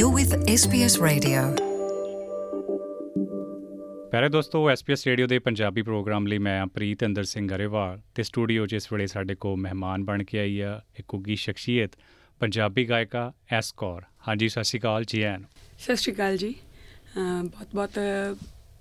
You're with SBS Radio. ਪਿਆਰੇ ਦੋਸਤੋ SBS radio ਦੇ ਪੰਜਾਬੀ ਪ੍ਰੋਗਰਾਮ ਲਈ ਮੈਂ ਪ੍ਰੀਤ ਅੰਦਰ ਸਿੰਘ ਗਰੇਵਾਲ ਤੇ ਸਟੂਡੀਓ 'ਚ ਇਸ ਵੇਲੇ ਸਾਡੇ ਕੋਲ ਮਹਿਮਾਨ ਬਣ ਕੇ ਆਈ ਆ ਇੱਕ ਉੱਗੀ ਸ਼ਖਸੀਅਤ ਪੰਜਾਬੀ ਗਾਇਕਾ ਐਸ ਕੌਰ। ਹਾਂਜੀ ਸਤਿ ਸ਼੍ਰੀ ਅਕਾਲ ਜੀ ਐਨ। ਸਤਿ ਸ਼੍ਰੀ ਅਕਾਲ ਜੀ। ਬਹੁਤ ਬਹੁਤ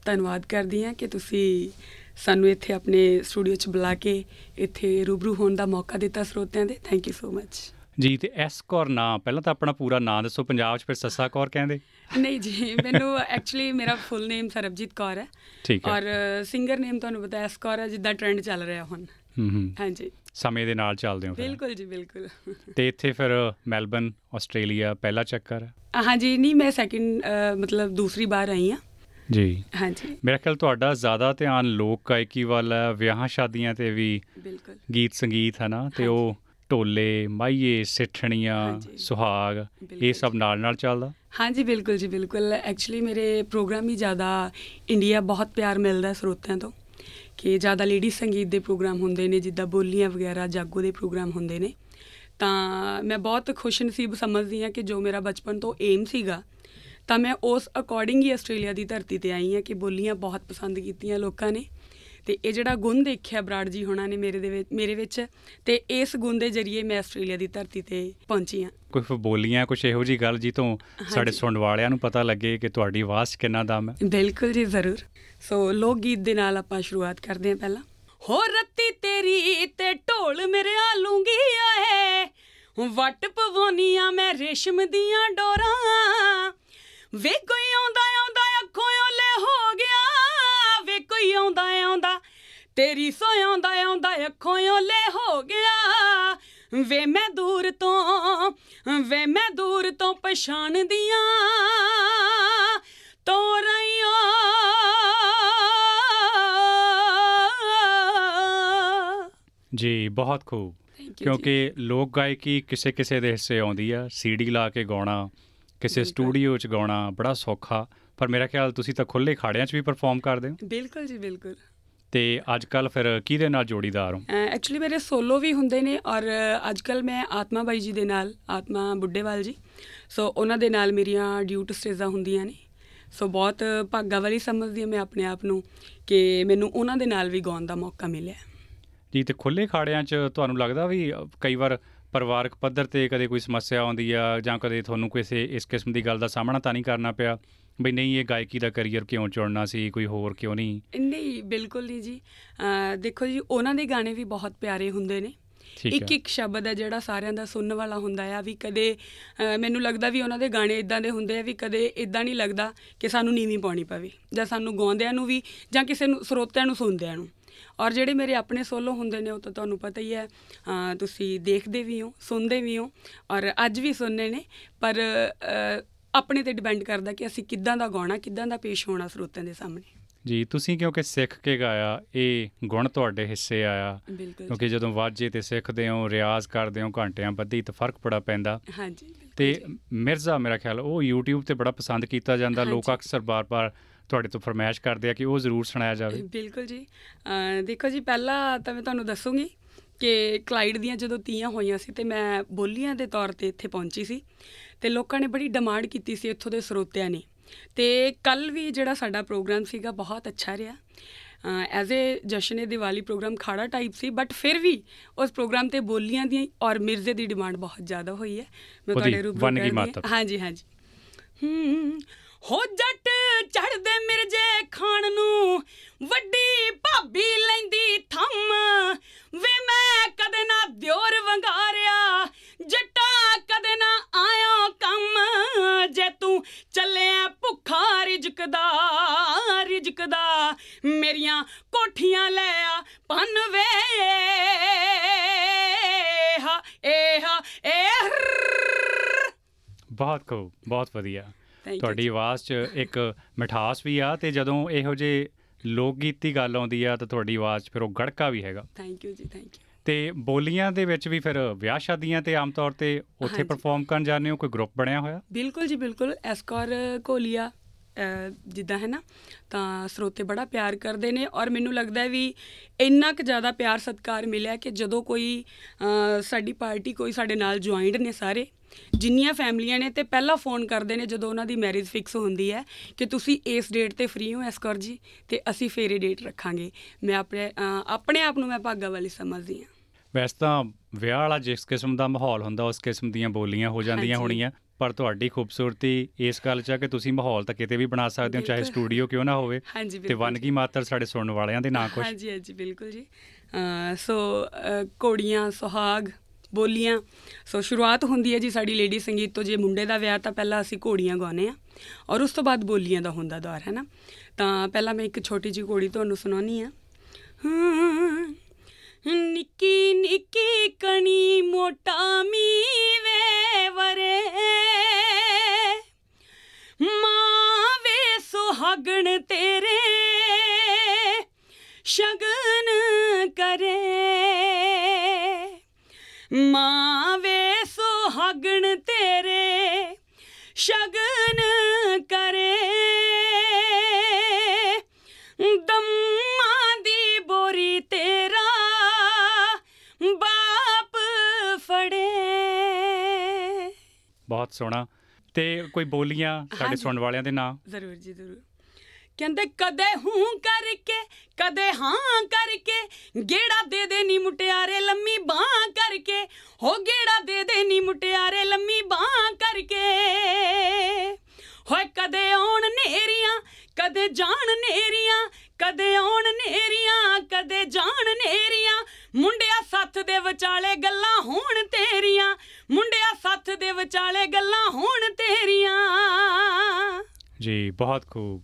ਧੰਨਵਾਦ ਕਰਦੀ ਹਾਂ ਕਿ ਤੁਸੀਂ ਸਾਨੂੰ ਇੱਥੇ ਆਪਣੇ ਸਟੂਡੀਓ 'ਚ ਬੁਲਾ ਕੇ ਇੱਥੇ ਰੂਬਰੂ ਹੋਣ ਦਾ ਮੌਕਾ ਦਿੱਤਾ ਸਰੋਤਿਆਂ ਦੇ। ਥੈਂਕ ਯੂ ਸੋ ਮੱਚ ਜੀ ਤੇ ਐਸ ਕੌਰ ਨਾਂ ਪਹਿਲਾਂ ਤਾਂ ਆਪਣਾ ਪੂਰਾ ਨਾਂ ਦੱਸੋ ਪੰਜਾਬ 'ਚ ਫਿਰ ਸੱਸਾ ਕੌਰ ਕਹਿੰਦੇ? ਨਹੀਂ ਜੀ ਮੈਨੂੰ ਐਕਚੁਅਲੀ ਮੇਰਾ ਫੁੱਲ ਨੇਮ ਸਰਬਜੀਤ ਕੌਰ ਹੈ। ਠੀਕ ਹੈ। ਔਰ ਸਿੰਗਰ ਨੇਮ ਤੁਹਾਨੂੰ ਪਤਾ ਐਸ ਕੌਰ ਹੈ ਜਿੱਦਾਂ ਟ੍ਰੈਂਡ ਚੱਲ ਰਿਹਾ ਹੁਣ। ਹੂੰ ਹੂੰ। ਹਾਂਜੀ। ਸਮੇਂ ਦੇ ਨਾਲ ਚੱਲਦੇ ਹੋ ਬਿਲਕੁਲ ਜੀ ਬਿਲਕੁਲ। ਤੇ ਇੱਥੇ ਫਿਰ ਮੈਲਬਨ ਆਸਟ੍ਰੇਲੀਆ ਪਹਿਲਾ ਚੱਕਰ ਹੈ? ਹਾਂਜੀ ਨਹੀਂ ਮੈਂ ਸੈਕਿੰਡ ਮਤਲਬ ਦੂਸਰੀ ਵਾਰ ਆਈ ਹਾਂ। ਜੀ। ਹਾਂਜੀ। ਮੇਰਾ ਖਿਆਲ ਤੁਹਾਡਾ ਜ਼ਿਆਦਾ ਧਿਆਨ ਲੋਕ ਗਾਇਕੀ ਵੱਲ ਹੈ ਵਿਆਹਾਂ ਸ਼ਾਦੀਆਂ ਤੇ ਵੀ ਬਿਲਕੁਲ। ਗੀਤ ਸੰਗੀਤ ਹੈ ਨਾ ਤੇ। ਉਹ ਢੋਲੇ ਮਾਈਏ ਸਿੱਠਣੀਆਂ। ਸੁਹਾਗ ਇਹ ਸਭ ਨਾਲ ਨਾਲ ਚੱਲਦਾ? ਹਾਂਜੀ ਬਿਲਕੁਲ ਜੀ ਬਿਲਕੁਲ। ਐਕਚੁਅਲੀ ਮੇਰੇ ਪ੍ਰੋਗਰਾਮ ਹੀ ਜ਼ਿਆਦਾ ਇੰਡੀਆ ਬਹੁਤ ਪਿਆਰ ਮਿਲਦਾ ਸਰੋਤਿਆਂ ਤੋਂ ਕਿ ਜ਼ਿਆਦਾ ਲੇਡੀ ਸੰਗੀਤ ਦੇ ਪ੍ਰੋਗਰਾਮ ਹੁੰਦੇ ਨੇ ਜਿੱਦਾਂ ਬੋਲੀਆਂ ਵਗੈਰਾ ਜਾਗੋ ਦੇ ਪ੍ਰੋਗਰਾਮ ਹੁੰਦੇ ਨੇ। ਤਾਂ ਮੈਂ ਬਹੁਤ ਖੁਸ਼ਨਸੀਬ ਸਮਝਦੀ ਹਾਂ ਕਿ ਜੋ ਮੇਰਾ ਬਚਪਨ ਤੋਂ ਏਮ ਸੀਗਾ ਤਾਂ ਮੈਂ ਉਸ ਅਕੋਰਡਿੰਗ ਹੀ ਆਸਟ੍ਰੇਲੀਆ ਦੀ ਧਰਤੀ ਤੇ ਆਈ ਹਾਂ ਕਿ ਬੋਲੀਆਂ ਬਹੁਤ ਪਸੰਦ ਕੀਤੀਆਂ ਲੋਕਾਂ ਨੇ। ਤੇ ਇਹ ਜਿਹੜਾ ਗੁਣ ਦੇਖਿਆ ਬਰਾੜ ਜੀ ਹੋਣਾ ਨੇ ਮੇਰੇ ਦੇ ਵਿੱਚ ਮੇਰੇ ਵਿੱਚ ਤੇ ਇਸ ਗੁਣ ਦੇ ਜ਼ਰੀਏ ਮੈਂ ਆਸਟ੍ਰੇਲੀਆ ਦੀ ਧਰਤੀ ਤੇ ਪਹੁੰਚੀ ਹਾਂ। ਕੋਈ ਬੋਲੀਆਂ ਕੁਝ ਇਹੋ ਜੀ ਗੱਲ ਜੀ ਤੋਂ ਸਾਡੇ। ਸੁਣਨ ਵਾਲਿਆਂ ਨੂੰ ਪਤਾ ਲੱਗੇ ਕਿ ਤੁਹਾਡੀ ਆਵਾਜ਼ 'ਚ ਕਿੰਨਾ ਦਮ ਹੈ? ਬਿਲਕੁਲ ਜੀ ਜ਼ਰੂਰ। ਸੋ ਲੋਕ ਗੀਤ ਦੇ ਨਾਲ ਆਪਾਂ ਸ਼ੁਰੂਆਤ ਕਰਦੇ ਹਾਂ ਪਹਿਲਾਂ। ਹੋ ਰੱਤੀ ਤੇਰੀ ਤੇ ਢੋਲ ਮੇਰੇ ਆਲੂੰਗੀ ਆਏ ਵੱਟ ਪਵੋਨੀਆਂ ਮੈਂ ਰੇਸ਼ਮ ਦੀਆਂ ਡੋਰਾਂ। ਵੇ ਕੋਈ ਆਉਂਦਾ ਆਉਂਦਾ ਅੱਖੋਂ ਓਲੇ ਹੋ ਵੇ ਕੋਈ ਆਉਂਦਾ ਆਉਂਦਾ ਤੇਰੀ ਸੋ ਆਉਂਦਾ ਆਉਂਦਾ ਅੱਖੋਂ ਓਲੇ ਹੋ ਗਿਆ। ਵੇ ਮੈਂ ਦੂਰ ਤੋਂ ਵੇ ਮੈਂ ਦੂਰ ਤੋਂ ਪਛਾਣਦੀਆਂ ਤੋਰਈਆਂ ਜੀ ਬਹੁਤ ਖੂਬ। ਕਿਉਂਕਿ ਲੋਕ ਗਾਇਕੀ ਕਿਸੇ ਕਿਸੇ ਦੇ ਹਿੱਸੇ ਆਉਂਦੀ ਆ ਸੀਡੀ ਲਾ ਕੇ ਗਾਉਣਾ ਕਿਸੇ। ਸਟੂਡੀਓ 'ਚ ਗਾਉਣਾ ਬੜਾ ਸੌਖਾ ਪਰ ਮੇਰਾ ਖਿਆਲ ਤੁਸੀਂ ਤਾਂ ਖੁੱਲੇ ਖਾੜਿਆਂ 'ਚ ਵੀ ਪਰਫਾਰਮ ਕਰਦੇ ਹੋ। ਬਿਲਕੁਲ ਜੀ ਬਿਲਕੁਲ। ਤੇ ਅੱਜ ਕੱਲ ਫਿਰ ਕਿਹਦੇ ਨਾਲ ਜੋੜੀਦਾਰ ਹੋ? ਐਕਚੁਅਲੀ ਮੇਰੇ ਸੋਲੋ ਵੀ ਹੁੰਦੇ ਨੇ ਔਰ ਅੱਜ ਕੱਲ ਮੈਂ ਆਤਮਾ ਬਾਈ ਜੀ ਦੇ ਨਾਲ ਆਤਮਾ ਬੁੱਢੇਵਾਲ ਜੀ। ਸੋ ਉਹਨਾਂ ਦੇ ਨਾਲ ਮੇਰੀਆਂ ਡਿਊਟ ਸਟੇਜਾਂ ਹੁੰਦੀਆਂ ਨੇ। ਸੋ ਬਹੁਤ ਭਾਗਾ ਵਾਲੀ ਸਮਝਦੀ ਹਾਂ ਮੈਂ ਆਪਣੇ ਆਪ ਨੂੰ ਕਿ ਮੈਨੂੰ ਉਹਨਾਂ ਦੇ ਨਾਲ ਵੀ ਗਾਉਣ ਦਾ ਮੌਕਾ ਮਿਲਿਆ। ਜੀ ਤੇ ਖੁੱਲੇ ਖਾੜਿਆਂ 'ਚ ਤੁਹਾਨੂੰ ਲੱਗਦਾ ਵੀ ਕਈ ਵਾਰ ਪਰਿਵਾਰਕ ਪੱਧਰ ਤੇ ਕਦੇ ਕੋਈ ਸਮੱਸਿਆ ਆਉਂਦੀ ਆ ਜਾਂ ਕਦੇ ਤੁਹਾਨੂੰ ਕਿਸੇ ਇਸ ਕਿਸਮ ਦੀ ਗੱਲ ਦਾ ਸਾਹਮਣਾ ਤਾਂ ਨਹੀਂ ਕਰਨਾ ਪਿਆ? ਬਈ ਨਹੀਂ ਇਹ ਗਾਇਕੀ ਦਾ ਕੈਰੀਅਰ ਕਿਉਂ ਚੁਣਨਾ ਸੀ? ਕੋਈ ਹੋਰ ਕਿਉਂ ਨਹੀਂ? ਨਹੀਂ ਬਿਲਕੁਲ ਨਹੀਂ ਜੀ। ਦੇਖੋ ਜੀ ਉਹਨਾਂ ਦੇ ਗਾਣੇ ਵੀ ਬਹੁਤ ਪਿਆਰੇ ਹੁੰਦੇ ਨੇ। ਇੱਕ ਇੱਕ ਸ਼ਬਦ ਹੈ ਜਿਹੜਾ ਸਾਰਿਆਂ ਦਾ ਸੁਣਨ ਵਾਲਾ ਹੁੰਦਾ ਆ ਵੀ ਕਦੇ ਮੈਨੂੰ ਲੱਗਦਾ ਵੀ ਉਹਨਾਂ ਦੇ ਗਾਣੇ ਇਦਾਂ ਦੇ ਹੁੰਦੇ ਆ ਵੀ ਕਦੇ ਇਦਾਂ ਨਹੀਂ ਲੱਗਦਾ ਕਿ ਸਾਨੂੰ ਨੀਵੀਂ ਪਾਉਣੀ ਪਵੇ ਜਾਂ ਸਾਨੂੰ ਗਾਉਂਦਿਆਂ ਨੂੰ ਵੀ ਜਾਂ ਕਿਸੇ ਨੂੰ ਸਰੋਤਿਆਂ ਨੂੰ ਸੁਣਦਿਆਂ ਨੂੰ। ਔਰ ਜਿਹੜੇ ਮੇਰੇ ਆਪਣੇ ਸੋਲੋ ਹੁੰਦੇ ਨੇ ਉਹ ਤਾਂ ਤੁਹਾਨੂੰ ਪਤਾ ਹੀ ਹੈ ਤੁਸੀਂ ਦੇਖਦੇ ਵੀ ਹੋ ਸੁਣਦੇ ਵੀ ਹੋ ਔਰ ਅੱਜ ਵੀ ਸੁਣਨੇ ਨੇ ਪਰ ਆਪਣੇ ਤੇ ਡਿਪੈਂਡ ਕਰਦਾ ਕਿ ਅਸੀਂ ਕਿੱਦਾਂ ਦਾ ਗਾਉਣਾ ਕਿੱਦਾਂ ਦਾ ਪੇਸ਼ ਹੋਣਾ ਸਰੋਤਿਆਂ ਦੇ ਸਾਹਮਣੇ। ਜੀ ਤੁਸੀਂ ਕਿਉਂਕਿ ਸਿੱਖ ਕੇ ਗਾਇਆ ਇਹ ਗੁਣ ਤੁਹਾਡੇ ਹਿੱਸੇ ਆਇਆ। ਕਿਉਂਕਿ ਜਦੋਂ ਵਾਜੇ ਤੇ ਸਿੱਖਦੇ ਹੋ ਰਿਆਜ਼ ਕਰਦੇ ਹੋ ਘੰਟਿਆਂ ਬੱਧੀ ਤਾਂ ਫ਼ਰਕ ਬੜਾ ਪੈਂਦਾ। ਹਾਂਜੀ ਤੇ। ਮਿਰਜ਼ਾ ਮੇਰਾ ਖਿਆਲ ਉਹ YouTube ਤੇ ਬੜਾ ਪਸੰਦ ਕੀਤਾ ਜਾਂਦਾ। ਲੋਕ। ਅਕਸਰ ਬਾਰ-ਬਾਰ ਤੁਹਾਡੇ ਤੋਂ ਫਰਮਾਇਸ਼ ਕਰਦੇ ਆ ਕਿ ਉਹ ਜ਼ਰੂਰ ਸੁਣਾਇਆ ਜਾਵੇ। ਬਿਲਕੁਲ ਜੀ। ਦੇਖੋ ਜੀ ਪਹਿਲਾਂ ਤਾਂ ਮੈਂ ਤੁਹਾਨੂੰ ਦੱਸੂਗੀ ਕਿ ਕਲਾਈਡ ਦੀਆਂ ਜਦੋਂ ਤੀਆਂ ਹੋਈਆਂ ਸੀ ਤੇ ਮੈਂ ਬੋਲੀਆਂ ਦੇ ਤੌਰ ਤੇ ਇੱਥੇ ਪਹੁੰਚੀ ਸੀ ਤੇ ਲੋਕਾਂ ਨੇ ਬੜੀ ਡਿਮਾਂਡ ਕੀਤੀ ਸੀ ਇੱਥੋਂ ਦੇ ਸਰੋਤਿਆਂ ਨੇ। ਤੇ ਕੱਲ ਵੀ ਜਿਹੜਾ ਸਾਡਾ ਪ੍ਰੋਗਰਾਮ ਸੀਗਾ ਬਹੁਤ ਅੱਛਾ ਰਿਹਾ। ਐਜ਼ ਏ ਜਸ਼ਨੇ ਦੀਵਾਲੀ ਪ੍ਰੋਗਰਾਮ ਖਾੜਾ ਟਾਈਪ ਸੀ ਬਟ ਫਿਰ ਵੀ ਉਸ ਪ੍ਰੋਗਰਾਮ ਤੇ ਬੋਲੀਆਂ ਦੀਆਂ ਔਰ ਮਿਰਜ਼ੇ ਦੀ ਡਿਮਾਂਡ ਬਹੁਤ ਜ਼ਿਆਦਾ ਹੋਈ ਹੈ। ਮੈਂ ਤੁਹਾਡੇ ਹਾਂ। ਮਾਤਰ। ਹਾਂਜੀ ਹਾਂਜੀ। ਹੂੰ। ਹੋ ਜੱਟ ਚੜਦੇ ਮਿਰਜੇ ਖਾਣ ਨੂੰ। ਵੱਡੀ ਭਾਬੀ ਲੈਂਦੀ ਥੰਮ। ਵੇ ਮੈਂ ਕਦੇ ਨਾ ਦਿਓਰ ਵੰਗਾਰਿਆ। ਜੱਟਾ ਕਦੇ ਨਾ ਆਇਓ ਕੰਮ। ਜੇ ਤੂੰ ਚੱਲਿਆ ਭੁੱਖਾ ਰਿਜਕਦਾ ਰਿਜਕਦਾ, ਮੇਰੀਆਂ ਕੋਠੀਆਂ ਲੈ ਆ ਪੰਨ ਵੇ। ਹਾ, ਏ ਹਾ, ਏ ਹਰਰ। ਬਹੁਤ ਖੂਬ, ਬਹੁਤ ਵਧੀਆ। Thank you ਤੁਹਾਡੀ ਜੀ। ਆਵਾਜ਼ 'ਚ ਇੱਕ ਮਿਠਾਸ ਵੀ ਆ ਤੇ ਜਦੋਂ ਇਹੋ ਜਿਹੇ ਲੋਕ ਗੀਤ ਦੀ ਗੱਲ ਆਉਂਦੀ ਆ ਤਾਂ ਤੁਹਾਡੀ ਆਵਾਜ਼ 'ਚ ਫਿਰ ਉਹ ਗੜਕਾ ਵੀ ਹੈਗਾ। ਥੈਂਕ ਯੂ ਜੀ ਥੈਂਕ ਯੂ ਤੇ ਬੋਲੀਆਂ ਦੇ ਵਿੱਚ ਵੀ ਫਿਰ ਵਿਆਹ ਸ਼ਾਦੀਆਂ ਤੇ ਆਮ ਤੌਰ ਤੇ ਉੱਥੇ। ਪਰਫਾਰਮ ਕਰਨ ਜਾਂਦੇ ਹੋ ਕੋਈ ਗਰੁੱਪ ਬਣਿਆ ਹੋਇਆ? ਬਿਲਕੁਲ ਜੀ ਬਿਲਕੁਲ। ਐਸਕੌਰ ਕੋਲੀਆ ਜਿੱਦਾਂ ਹੈ ਨਾ ਤਾਂ ਸਰੋਤੇ ਬੜਾ ਪਿਆਰ ਕਰਦੇ ਨੇ ਔਰ ਮੈਨੂੰ ਲੱਗਦਾ ਵੀ ਇੰਨਾ ਕੁ ਜ਼ਿਆਦਾ ਪਿਆਰ ਸਤਿਕਾਰ ਮਿਲਿਆ ਕਿ ਜਦੋਂ ਕੋਈ ਸਾਡੀ ਪਾਰਟੀ ਕੋਈ ਸਾਡੇ ਨਾਲ ਜੁਆਇੰਟ ਨੇ ਸਾਰੇ ਜਿੰਨੀਆਂ ਫੈਮਲੀਆਂ ਨੇ ਤੇ ਪਹਿਲਾਂ ਫੋਨ ਕਰਦੇ ਨੇ ਜਦੋਂ ਉਹਨਾਂ ਦੀ ਮੈਰਿਜ ਫਿਕਸ ਹੁੰਦੀ ਹੈ ਕਿ ਤੁਸੀਂ ਇਸ ਡੇਟ ਤੇ ਫ੍ਰੀ ਹੋ ਐਸਕਰ ਜੀ ਤੇ ਅਸੀਂ ਫੇਰੇ ਡੇਟ ਰੱਖਾਂਗੇ। ਮੈਂ ਆਪਣੇ ਆਪਣੇ ਆਪ ਨੂੰ ਮੈਂ ਭਾਗਾ ਵਾਲੀ ਸਮਝਦੀ ਹਾਂ। ਵੈਸੇ ਤਾਂ ਵਿਆਹ ਵਾਲਾ ਜਿਸ ਕਿਸਮ ਦਾ ਮਾਹੌਲ ਹੁੰਦਾ ਉਸ ਕਿਸਮ ਦੀਆਂ ਬੋਲੀਆਂ ਹੋ ਜਾਂਦੀਆਂ ਹੋਣੀਆਂ। ਪਰ ਤੁਹਾਡੀ ਖੂਬਸੂਰਤੀ ਇਸ ਗੱਲ 'ਚ ਆ ਕਿ ਤੁਸੀਂ ਮਾਹੌਲ ਤਾਂ ਕਿਤੇ ਵੀ ਬਣਾ ਸਕਦੇ ਹੋ ਚਾਹੇ ਸਟੂਡੀਓ ਕਿਉਂ ਨਾ ਹੋਵੇ ਤੇ ਵਨਗੀ ਮਾਤਰ ਸਾਡੇ ਸੁਣਨ ਵਾਲਿਆਂ ਦੇ ਨਾਂ ਕੁਝ ਹਾਂਜੀ ਹਾਂਜੀ ਬਿਲਕੁਲ ਜੀ। ਸੋ ਕੋੜੀਆਂ ਸੁਹਾਗ ਬੋਲੀਆਂ। ਸੋ ਸ਼ੁਰੂਆਤ ਹੁੰਦੀ ਹੈ ਜੀ ਸਾਡੀ ਲੇਡੀ ਸੰਗੀਤ ਤੋਂ। ਜੇ ਮੁੰਡੇ ਦਾ ਵਿਆਹ ਤਾਂ ਪਹਿਲਾਂ ਅਸੀਂ ਕੋੜੀਆਂ ਗਾਉਨੇ ਆ ਔਰ ਉਸ ਤੋਂ ਬਾਅਦ ਬੋਲੀਆਂ ਦਾ ਹੁੰਦਾ ਦੌਰ ਹੈ ਨਾ? ਤਾਂ ਪਹਿਲਾਂ ਮੈਂ ਇੱਕ ਛੋਟੀ ਜਿਹੀ ਕੋੜੀ ਤੁਹਾਨੂੰ ਸੁਣਾਉਣੀ ਆ ਨਿੱਕੀ ਨਿੱਕੀ ਕਣੀ ਮੋਟਾ ਮੀਵੇ ਵਰੇ। ਮਾਂ ਵੇ ਸੁਹਾਗਣ ਤੇਰੇ, ਸ਼ਗਨ ਕਰੇ। ਮਾਂ ਵੇ ਸੁਹਾਗਣ ਤੇਰੇ, ਸ਼ਗਨ ਬਹੁਤ ਸੋਹਣਾ। ਤੇ ਕੋਈ ਬੋਲੀਆਂ ਸਾਡੇ ਸੁਣਨ ਵਾਲਿਆਂ ਦੇ ਨਾਂ? ਜ਼ਰੂਰ ਜੀ ਜ਼ਰੂਰ। ਕਹਿੰਦੇ ਕਦੇ ਹੂੰ ਕਰਕੇ ਕਦੇ ਹਾਂ ਕਰਕੇ ਗੇੜਾ ਦੇ ਦੇ ਨੀ ਮੁਟਿਆਰੇ ਲੰਮੀ ਬਾਹ ਕਰਕੇ ਹੋ ਗੇੜਾ ਦੇ ਦੇ ਨੀ ਮੁਟਿਆਰੇ ਲੰਮੀ ਬਾਹ ਕਰਕੇ। ਹੋਏ ਕਦੇ ਆਉਣ ਨੇਰੀਆਂ ਕਦੇ ਜਾਣ ਨੇਰੀਆਂ ਕਦੇ ਆਉਣ ਨੇਰੀਆਂ ਕਦੇ ਜਾਣ ਨੇਰੀਆਂ ਮੁੰਡਿਆ ਸੱਥ ਦੇ ਵਿਚਾਲੇ ਗੱਲਾਂ ਹੋਣ ਤੇਰੀਆਂ ਸੱਥ ਦੇ ਵਿਚਾਲੇ ਗੱਲਾਂ ਹੋਣ ਤੇਰੀਆਂ। ਜੀ ਬਹੁਤ ਖੂਬ।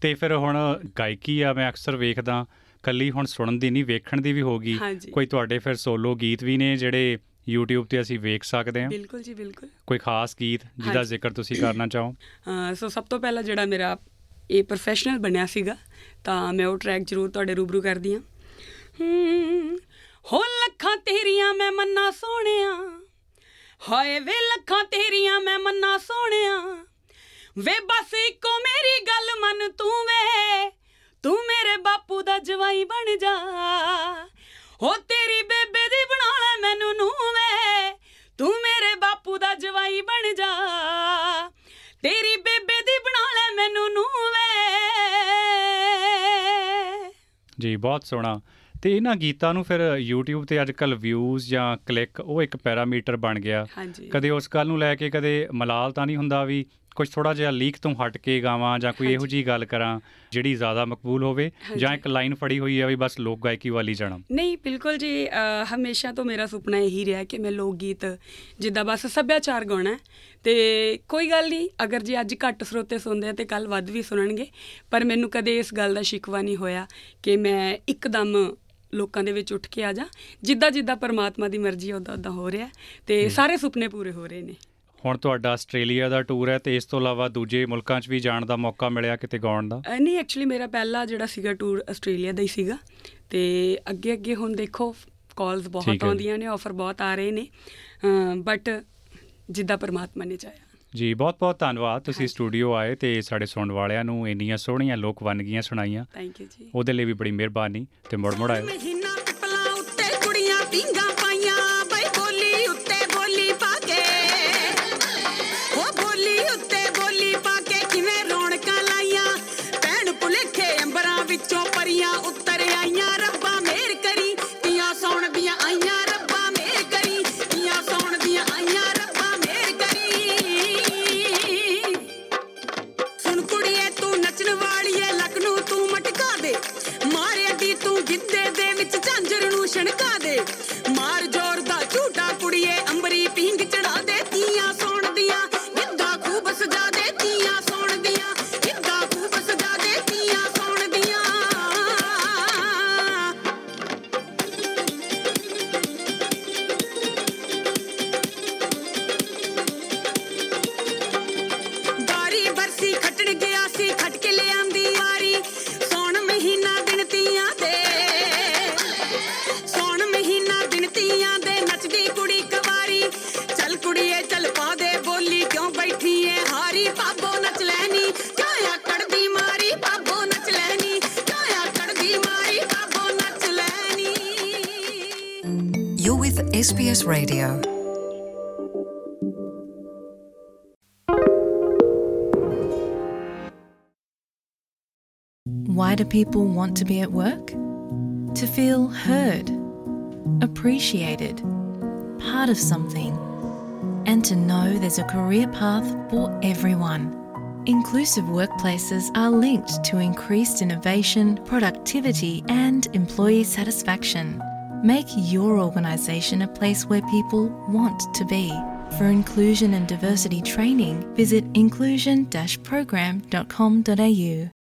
ਤੇ ਫਿਰ ਹੁਣ ਗਾਇਕੀ ਆ ਮੈਂ ਅਕਸਰ ਵੇਖਦਾ ਕੱਲੀ ਹੁਣ ਸੁਣਨ ਦੀ ਨਹੀਂ ਵੇਖਣ ਦੀ ਵੀ ਹੋਗੀ ਕੋਈ ਤੁਹਾਡੇ ਫਿਰ ਸੋਲੋ ਗੀਤ ਵੀ ਨੇ ਜਿਹੜੇ YouTube ਤੇ ਅਸੀਂ ਵੇਖ ਸਕਦੇ ਹਾਂ? ਬਿਲਕੁਲ ਜੀ ਬਿਲਕੁਲ। ਕੋਈ ਖਾਸ ਗੀਤ ਜਿਹਦਾ ਜ਼ਿਕਰ ਤੁਸੀਂ ਕਰਨਾ ਚਾਹੋ? ਸੋ ਸਭ ਤੋਂ ਪਹਿਲਾਂ ਜਿਹੜਾ ਮੇਰਾ ਇਹ ਪ੍ਰੋਫੈਸ਼ਨਲ ਬਣਿਆ ਸੀਗਾ ਤਾਂ ਮੈਂ ਉਹ ਟਰੈਕ ਜ਼ਰੂਰ ਤੁਹਾਡੇ ਰੂਬਰੂ ਕਰਦੀ ਹਾਂ ਹੋ ਲੱਖਾਂ ਤੇਰੀਆਂ ਮੈਂ ਮੰਨਾ ਸੋਹਣਿਆ। ਹਾਏ ਵੇ ਲੱਖਾਂ ਤੇਰੀਆਂ ਮੈਂ ਮੰਨਾ ਸੋਹਣਿਆ। ਵੇ ਬਸ ਇੱਕੋ ਮੇਰੀ ਗੱਲ ਮੰਨ ਤੂੰ ਵੇ। ਤੂੰ ਮੇਰੇ ਬਾਪੂ ਦਾ ਜਵਾਈ ਬਣ ਜਾ। ਹੋ ਤੇਰੀ ਬੇਬੇ ਦੀ ਬਣਾ ਲੈ ਮੈਨੂੰ ਨੂੰ ਵੇ। ਤੂੰ ਮੇਰੇ ਬਾਪੂ ਦਾ ਜਵਾਈ ਬਣ ਜਾ। ਤੇਰੀ ਬੇਬੇ ਦੀ ਬਣਾ ਲੈ ਮੈਨੂੰ ਨੂੰ ਵੇ। ਜੀ, ਬਹੁਤ ਸੋਹਣਾ। ਤੇ ਇਹਨਾਂ ਗੀਤਾਂ ਨੂੰ ਫਿਰ YouTube ਤੇ ਅੱਜਕੱਲ ਵਿਊਜ਼ ਜਾਂ ਕਲਿੱਕ ਉਹ ਇੱਕ ਪੈਰਾਮੀਟਰ ਬਣ ਗਿਆ। ਕਦੇ ਉਸ ਗੱਲ ਨੂੰ ਲੈ ਕੇ ਕਦੇ ਮਲਾਲ ਤਾਂ ਨਹੀਂ ਹੁੰਦਾ ਵੀ ਕੁਝ ਥੋੜਾ ਜਿਹਾ ਲੀਕ ਤੋਂ ਹਟ ਕੇ ਗਾਵਾਂ ਜਾਂ ਕੋਈ ਇਹੋ ਜੀ ਗੱਲ ਕਰਾਂ ਜਿਹੜੀ ਜ਼ਿਆਦਾ ਮਕਬੂਲ ਹੋਵੇ ਜਾਂ ਇੱਕ ਲਾਈਨ ਫੜੀ ਹੋਈ ਹੈ ਵੀ ਬਸ ਲੋਕ ਗਾਇਕੀ ਵਾਲੀ ਜਾਣਾ ਨਹੀਂ ਬਿਲਕੁਲ ਜੀ ਹਮੇਸ਼ਾ ਤੋਂ ਮੇਰਾ ਸੁਪਨਾ ਇਹੀ ਰਿਹਾ ਕਿ ਮੈਂ ਲੋਕ ਗੀਤ ਜਿੱਦਾਂ ਬਸ ਸੱਭਿਆਚਾਰ ਗਾਉਣਾ ਤੇ ਕੋਈ ਗੱਲ ਨਹੀਂ ਅਗਰ ਜੇ ਅੱਜ ਘੱਟ ਸਰੋਤੇ ਸੁਣਦੇ ਆ ਤੇ ਕੱਲ ਵੱਧ ਵੀ ਸੁਣਨਗੇ ਪਰ ਮੈਨੂੰ ਕਦੇ ਇਸ ਗੱਲ ਦਾ ਸ਼ਿਕਵਾ ਨਹੀਂ ਹੋਇਆ ਕਿ ਮੈਂ ਇੱਕਦਮ ਲੋਕਾਂ ਦੇ ਵਿੱਚ ਉੱਠ ਕੇ ਆ ਜਾ। ਜਿੱਦਾਂ ਜਿੱਦਾਂ ਪਰਮਾਤਮਾ ਦੀ ਮਰਜ਼ੀ ਉਦਾਂ ਉਦਾਂ ਹੋ ਰਿਹਾ। ਤੇ ਸਾਰੇ ਸੁਪਨੇ ਪੂਰੇ ਹੋ ਰਹੇ ਨੇ। ਹੁਣ ਤੁਹਾਡਾ ਆਸਟ੍ਰੇਲੀਆ ਦਾ ਟੂਰ ਹੈ ਤੇ ਇਸ ਤੋਂ ਇਲਾਵਾ ਦੂਜੇ ਮੁਲਕਾਂ 'ਚ ਵੀ ਜਾਣ ਦਾ ਮੌਕਾ ਮਿਲਿਆ ਕਿਤੇ ਗਾਉਣ ਦਾ? ਨਹੀਂ ਐਕਚੁਅਲੀ ਮੇਰਾ ਪਹਿਲਾ ਜਿਹੜਾ ਸੀਗਾ ਟੂਰ ਆਸਟ੍ਰੇਲੀਆ ਦਾ ਹੀ ਸੀਗਾ। ਤੇ ਅੱਗੇ ਅੱਗੇ ਹੁਣ ਦੇਖੋ ਕਾਲਸ ਬਹੁਤ ਆਉਂਦੀਆਂ ਨੇ ਆਫਰ ਬਹੁਤ ਆ ਰਹੇ ਨੇ। ਬਟ ਜਿੱਦਾਂ ਪਰਮਾਤਮਾ ਨੇ ਚਾਹਿਆ। ਜੀ ਬਹੁਤ ਬਹੁਤ ਧੰਨਵਾਦ। ਤੁਸੀਂ ਸਟੂਡੀਓ ਆਏ ਤੇ ਸਾਡੇ ਸੁਣਨ ਵਾਲਿਆਂ ਨੂੰ ਇੰਨੀਆਂ ਸੋਹਣੀਆਂ ਲੋਕ ਵੰਨਗੀਆਂ ਸੁਣਾਈਆਂ। ਥੈਂਕ ਯੂ ਜੀ। ਉਹਦੇ ਲਈ ਵੀ ਬੜੀ ਮਿਹਰਬਾਨੀ ਤੇ ਮੁੜ ਮੁੜ ਆਇਓ ਉੱਤੇ ਕੁੜੀਆਂ ਪਿੰਗਾ SBS Radio. Why do people want to be at work? To feel heard, appreciated, part of something, and to know there's a career path for everyone. Inclusive workplaces are linked to increased innovation, productivity, and employee satisfaction. Make your organisation a place where people want to be. For inclusion and diversity training, visit inclusion-program.com.au.